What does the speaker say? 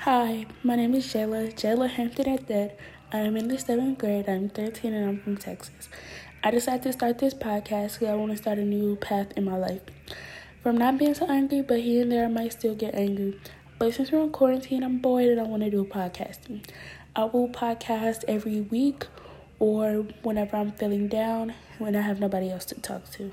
Hi, my name is Jayla, Jayla Hampton at that. I am in the seventh grade. I'm 13 and I'm from Texas. I decided to start this podcast because I want to start a new path in my life. From not being so angry, but here and there I might still get angry. But since we're in quarantine, I'm bored and I want to do podcasting. I will podcast every week or whenever I'm feeling down when I have nobody else to talk to.